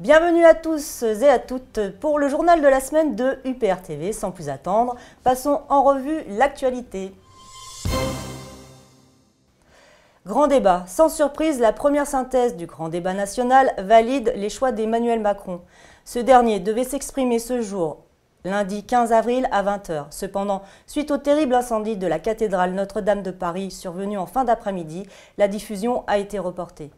Bienvenue à tous et à toutes pour le journal de la semaine de UPR TV. Sans plus attendre, passons en revue l'actualité. Grand débat. Sans surprise, la première synthèse du grand débat national valide les choix d'Emmanuel Macron. Ce dernier devait s'exprimer ce jour, lundi 15 avril à 20h. Cependant, suite au terrible incendie de la cathédrale Notre-Dame de Paris survenu en fin d'après-midi, la diffusion a été reportée.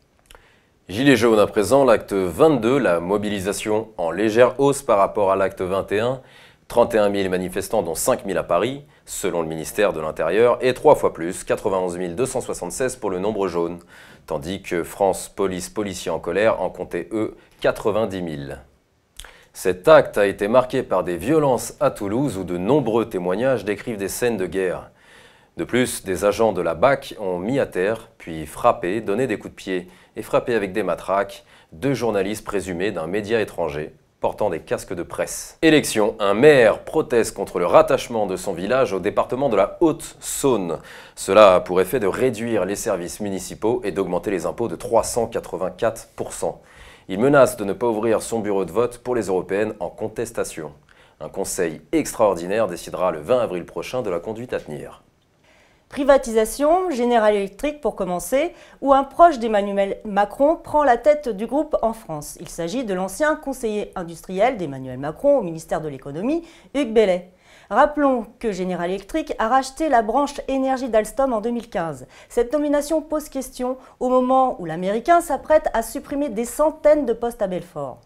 Gilets jaunes à présent, l'acte 22, la mobilisation en légère hausse par rapport à l'acte 21. 31 000 manifestants, dont 5 000 à Paris, selon le ministère de l'Intérieur, et trois fois plus, 91 276 pour le nombre jaune, tandis que France Police Policiers en colère en comptait, eux, 90 000. Cet acte a été marqué par des violences à Toulouse où de nombreux témoignages décrivent des scènes de guerre. De plus, des agents de la BAC ont mis à terre, puis frappé, donné des coups de pied et frappé avec des matraques deux journalistes présumés d'un média étranger portant des casques de presse. Élection. Un maire proteste contre le rattachement de son village au département de la Haute-Saône. Cela a pour effet de réduire les services municipaux et d'augmenter les impôts de 384%. Il menace de ne pas ouvrir son bureau de vote pour les européennes en contestation. Un conseil extraordinaire décidera le 20 avril prochain de la conduite à tenir. Privatisation, General Electric pour commencer, où un proche d'Emmanuel Macron prend la tête du groupe en France. Il s'agit de l'ancien conseiller industriel d'Emmanuel Macron au ministère de l'économie, Hugues Bellet. Rappelons que General Electric a racheté la branche énergie d'Alstom en 2015. Cette nomination pose question au moment où l'Américain s'apprête à supprimer des centaines de postes à Belfort.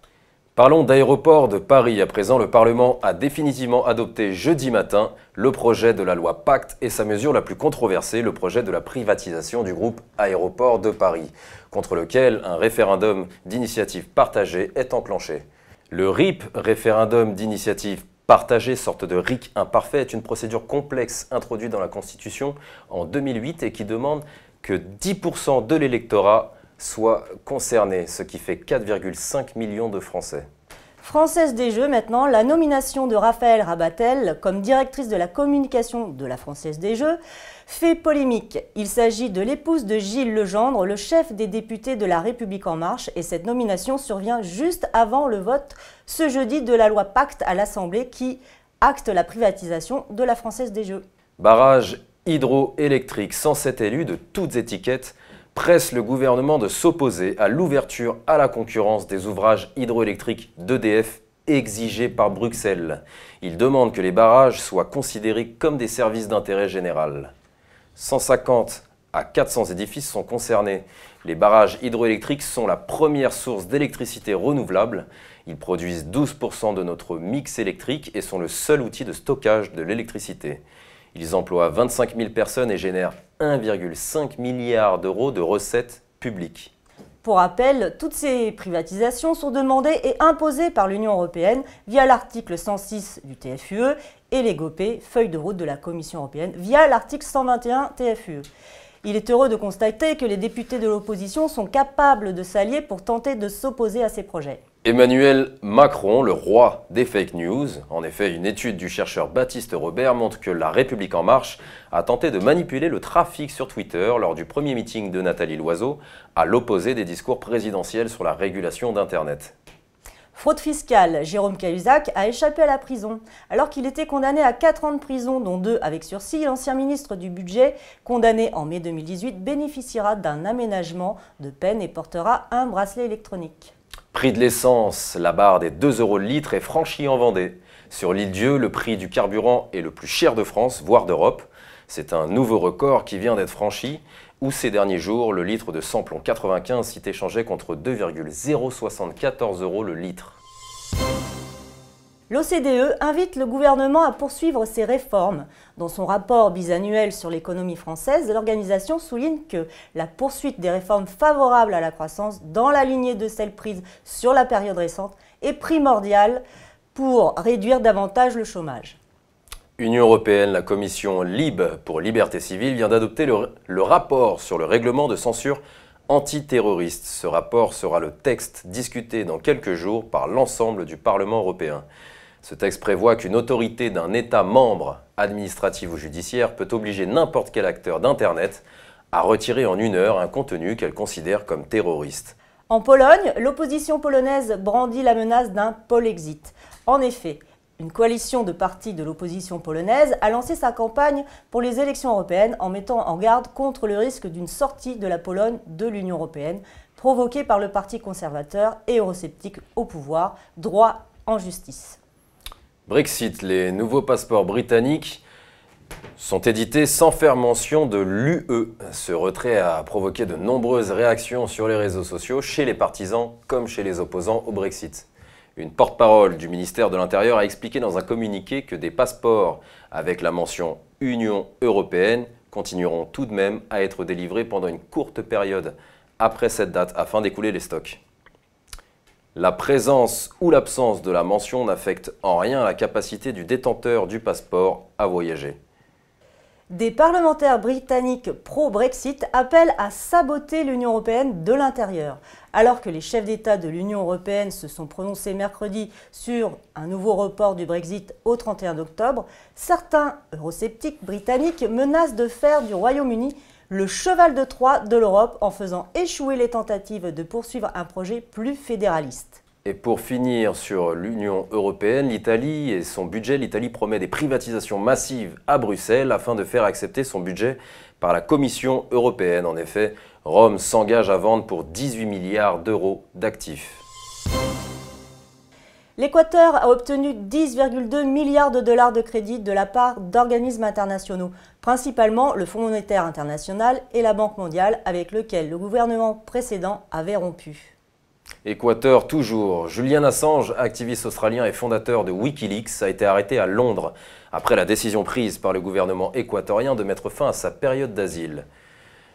Parlons d'aéroport de Paris. À présent, le Parlement a définitivement adopté jeudi matin le projet de la loi Pacte et sa mesure la plus controversée, le projet de la privatisation du groupe Aéroport de Paris, contre lequel un référendum d'initiative partagée est enclenché. Le RIP, référendum d'initiative partagée, sorte de RIC imparfait, est une procédure complexe introduite dans la Constitution en 2008 et qui demande que 10% de l'électorat soit concerné, ce qui fait 4,5 millions de Français. Française des Jeux maintenant, la nomination de Raphaël Rabatel comme directrice de la communication de la Française des Jeux fait polémique. Il s'agit de l'épouse de Gilles Legendre, le chef des députés de La République en marche, et cette nomination survient juste avant le vote ce jeudi de la loi Pacte à l'Assemblée qui acte la privatisation de la Française des Jeux. Barrage hydroélectrique, 107 élus de toutes étiquettes presse le gouvernement de s'opposer à l'ouverture à la concurrence des ouvrages hydroélectriques d'EDF exigés par Bruxelles. Il demande que les barrages soient considérés comme des services d'intérêt général. 150 à 400 édifices sont concernés. Les barrages hydroélectriques sont la première source d'électricité renouvelable. Ils produisent 12% de notre mix électrique et sont le seul outil de stockage de l'électricité. Ils emploient 25 000 personnes et génèrent 1,5 milliard d'euros de recettes publiques. Pour rappel, toutes ces privatisations sont demandées et imposées par l'Union européenne via l'article 106 du TFUE et les GOPE, feuille de route de la Commission européenne, via l'article 121 TFUE. Il est heureux de constater que les députés de l'opposition sont capables de s'allier pour tenter de s'opposer à ces projets. Emmanuel Macron, le roi des fake news. En effet, une étude du chercheur Baptiste Robert montre que La République en marche a tenté de manipuler le trafic sur Twitter lors du premier meeting de Nathalie Loiseau, à l'opposé des discours présidentiels sur la régulation d'Internet. Fraude fiscale, Jérôme Cahuzac a échappé à la prison. Alors qu'il était condamné à 4 ans de prison, dont 2 avec sursis, l'ancien ministre du Budget, condamné en mai 2018, bénéficiera d'un aménagement de peine et portera un bracelet électronique. Prix de l'essence, la barre des 2 euros le litre est franchie en Vendée. Sur l'île Dieu, le prix du carburant est le plus cher de France, voire d'Europe. C'est un nouveau record qui vient d'être franchi, où ces derniers jours, le litre de samplon 95 s'est échangé contre 2,074 euros le litre. L'OCDE invite le gouvernement à poursuivre ses réformes. Dans son rapport bisannuel sur l'économie française, l'organisation souligne que la poursuite des réformes favorables à la croissance, dans la lignée de celles prises sur la période récente, est primordiale pour réduire davantage le chômage. Union européenne, la commission LIBE pour liberté civile vient d'adopter le, rapport sur le règlement de censure antiterroriste. Ce rapport sera le texte discuté dans quelques jours par l'ensemble du Parlement européen. Ce texte prévoit qu'une autorité d'un État membre, administratif ou judiciaire, peut obliger n'importe quel acteur d'Internet à retirer en une heure un contenu qu'elle considère comme terroriste. En Pologne, l'opposition polonaise brandit la menace d'un Polexit. En effet, une coalition de partis de l'opposition polonaise a lancé sa campagne pour les élections européennes en mettant en garde contre le risque d'une sortie de la Pologne de l'Union européenne provoquée par le parti conservateur et eurosceptique au pouvoir, droit en justice. Brexit, les nouveaux passeports britanniques sont édités sans faire mention de l'UE. Ce retrait a provoqué de nombreuses réactions sur les réseaux sociaux, chez les partisans comme chez les opposants au Brexit. Une porte-parole du ministère de l'Intérieur a expliqué dans un communiqué que des passeports avec la mention Union européenne continueront tout de même à être délivrés pendant une courte période après cette date afin d'écouler les stocks. La présence ou l'absence de la mention n'affecte en rien la capacité du détenteur du passeport à voyager. Des parlementaires britanniques pro-Brexit appellent à saboter l'Union européenne de l'intérieur. Alors que les chefs d'État de l'Union européenne se sont prononcés mercredi sur un nouveau report du Brexit au 31 octobre, certains eurosceptiques britanniques menacent de faire du Royaume-Uni le cheval de Troie de l'Europe en faisant échouer les tentatives de poursuivre un projet plus fédéraliste. Et pour finir sur l'Union européenne, l'Italie et son budget, l'Italie promet des privatisations massives à Bruxelles afin de faire accepter son budget par la Commission européenne. En effet, Rome s'engage à vendre pour 18 milliards d'euros d'actifs. L'Équateur a obtenu 10,2 milliards de dollars de crédit de la part d'organismes internationaux, principalement le Fonds monétaire international et la Banque mondiale, avec lequel le gouvernement précédent avait rompu. Équateur toujours. Julian Assange, activiste australien et fondateur de Wikileaks, a été arrêté à Londres après la décision prise par le gouvernement équatorien de mettre fin à sa période d'asile.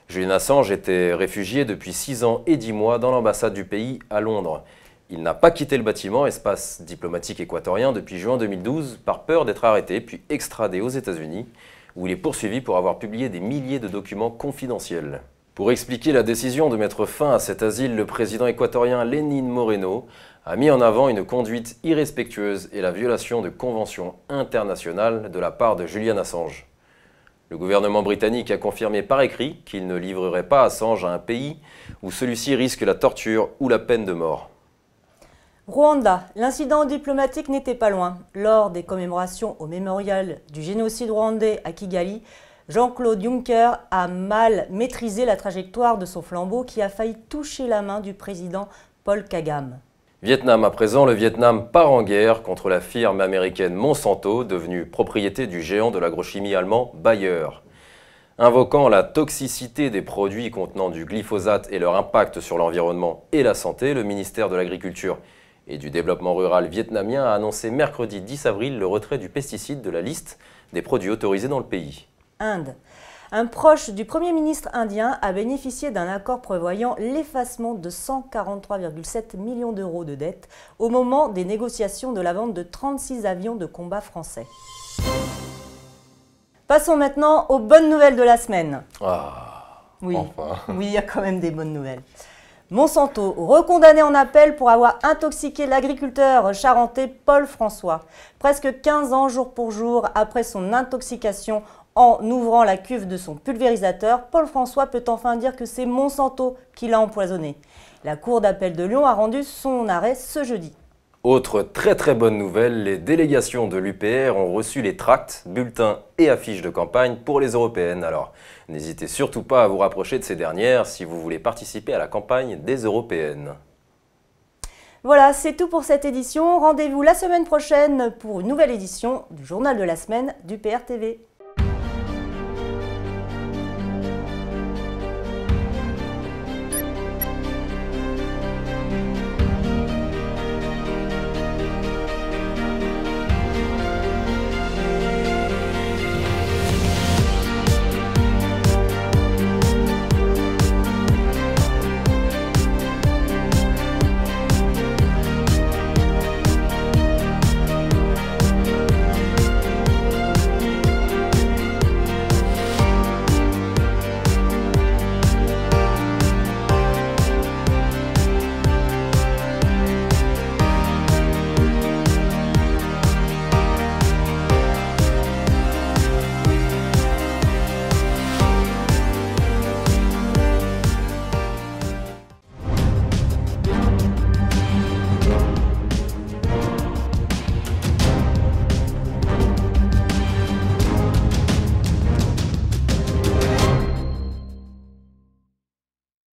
Julian Assange était réfugié depuis 6 ans et 10 mois dans l'ambassade du pays à Londres. Il n'a pas quitté le bâtiment, espace diplomatique équatorien, depuis juin 2012 par peur d'être arrêté puis extradé aux États-Unis, où il est poursuivi pour avoir publié des milliers de documents confidentiels. Pour expliquer la décision de mettre fin à cet asile, le président équatorien Lénine Moreno a mis en avant une conduite irrespectueuse et la violation de conventions internationales de la part de Julian Assange. Le gouvernement britannique a confirmé par écrit qu'il ne livrerait pas Assange à un pays où celui-ci risque la torture ou la peine de mort. Rwanda, l'incident diplomatique n'était pas loin. Lors des commémorations au mémorial du génocide rwandais à Kigali, Jean-Claude Juncker a mal maîtrisé la trajectoire de son flambeau qui a failli toucher la main du président Paul Kagame. Vietnam à présent, le Vietnam part en guerre contre la firme américaine Monsanto, devenue propriété du géant de l'agrochimie allemand Bayer. Invoquant la toxicité des produits contenant du glyphosate et leur impact sur l'environnement et la santé, le ministère de l'Agriculture et du Développement rural vietnamien a annoncé mercredi 10 avril le retrait du pesticide de la liste des produits autorisés dans le pays. Inde. Un proche du Premier ministre indien a bénéficié d'un accord prévoyant l'effacement de 143,7 millions d'euros de dettes au moment des négociations de la vente de 36 avions de combat français. Passons maintenant aux bonnes nouvelles de la semaine. Ah, Oui, enfin. oui, il y a quand même des bonnes nouvelles. Monsanto, recondamné en appel pour avoir intoxiqué l'agriculteur charentais Paul François. Presque 15 ans jour pour jour après son intoxication en ouvrant la cuve de son pulvérisateur, Paul François peut enfin dire que c'est Monsanto qui l'a empoisonné. La Cour d'appel de Lyon a rendu son arrêt ce jeudi. Autre très très bonne nouvelle, les délégations de l'UPR ont reçu les tracts, bulletins et affiches de campagne pour les européennes. Alors, n'hésitez surtout pas à vous rapprocher de ces dernières si vous voulez participer à la campagne des européennes. Voilà, c'est tout pour cette édition. Rendez-vous la semaine prochaine pour une nouvelle édition du journal de la semaine du PRTV.